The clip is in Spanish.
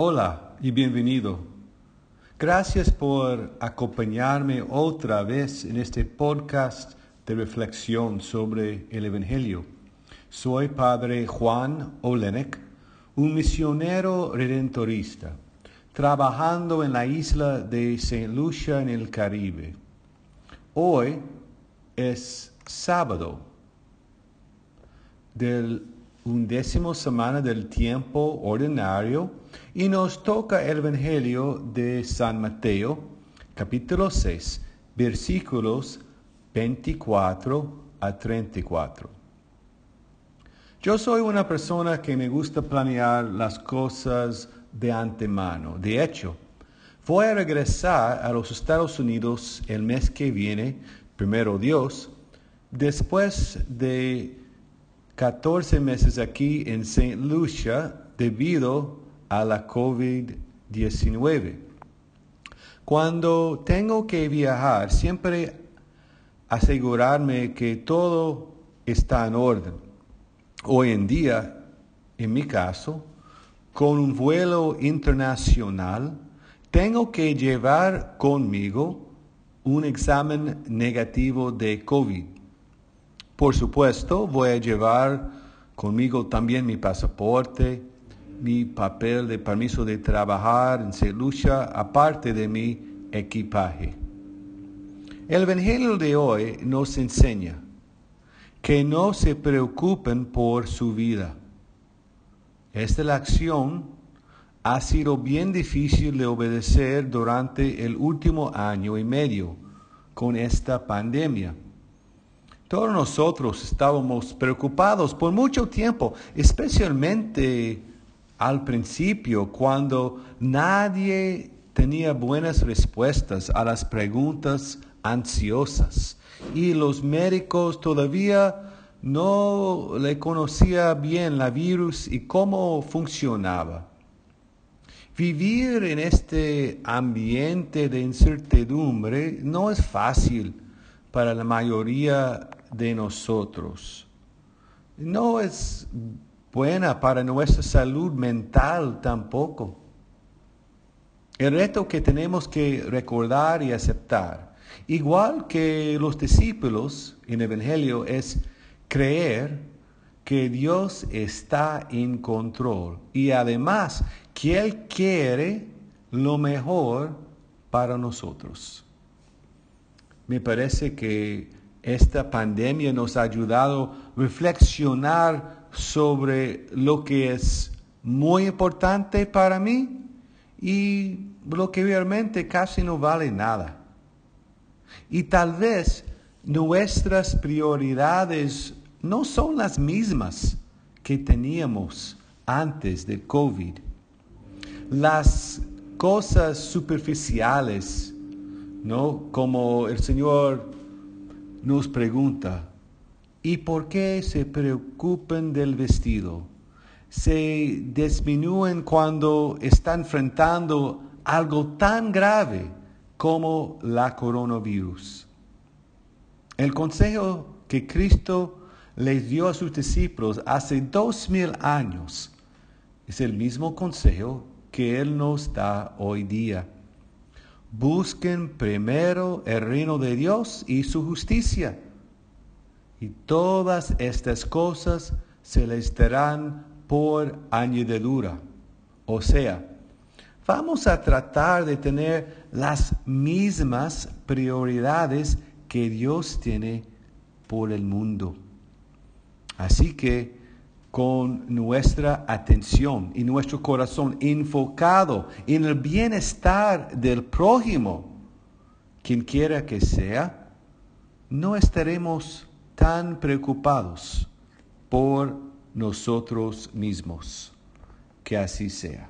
Hola y bienvenido. Gracias por acompañarme otra vez en este podcast de reflexión sobre el Evangelio. Soy Padre Juan Olenek, un misionero redentorista, trabajando en la isla de St. Lucia en el Caribe. Hoy es sábado del undécimo semana del tiempo ordinario y nos toca el Evangelio de San Mateo, capítulo 6, versículos 24 a 34. Yo soy una persona que me gusta planear las cosas de antemano. De hecho, voy a regresar a los Estados Unidos el mes que viene, primero Dios, después de 14 meses aquí en St. Lucia debido a la COVID-19. Cuando tengo que viajar, siempre asegurarme que todo está en orden. Hoy en día, en mi caso, con un vuelo internacional, tengo que llevar conmigo un examen negativo de COVID. Por supuesto, voy a llevar conmigo también mi pasaporte, mi papel de permiso de trabajar en Celucha, aparte de mi equipaje. El Evangelio de hoy nos enseña que no se preocupen por su vida. Esta acción ha sido bien difícil de obedecer durante el último año y medio con esta pandemia. Todos nosotros estábamos preocupados por mucho tiempo, especialmente al principio, cuando nadie tenía buenas respuestas a las preguntas ansiosas y los médicos todavía no le conocía bien la virus y cómo funcionaba. Vivir en este ambiente de incertidumbre no es fácil para la mayoría de nosotros. No es buena para nuestra salud mental tampoco. El reto que tenemos que recordar y aceptar, igual que los discípulos en el Evangelio, es creer que Dios está en control y además que Él quiere lo mejor para nosotros. Me parece que esta pandemia nos ha ayudado a reflexionar sobre lo que es muy importante para mí y lo que realmente casi no vale nada. Y tal vez nuestras prioridades no son las mismas que teníamos antes del COVID. Las cosas superficiales, ¿no? Como el Señor nos pregunta, ¿y por qué se preocupan del vestido? Se disminuyen cuando están enfrentando algo tan grave como la coronavirus. El consejo que Cristo les dio a sus discípulos hace dos mil años es el mismo consejo que Él nos da hoy día. Busquen primero el reino de Dios y su justicia. Y todas estas cosas se les darán por añadidura. O sea, vamos a tratar de tener las mismas prioridades que Dios tiene por el mundo. Así que con nuestra atención y nuestro corazón enfocado en el bienestar del prójimo, quien quiera que sea, no estaremos tan preocupados por nosotros mismos. Que así sea.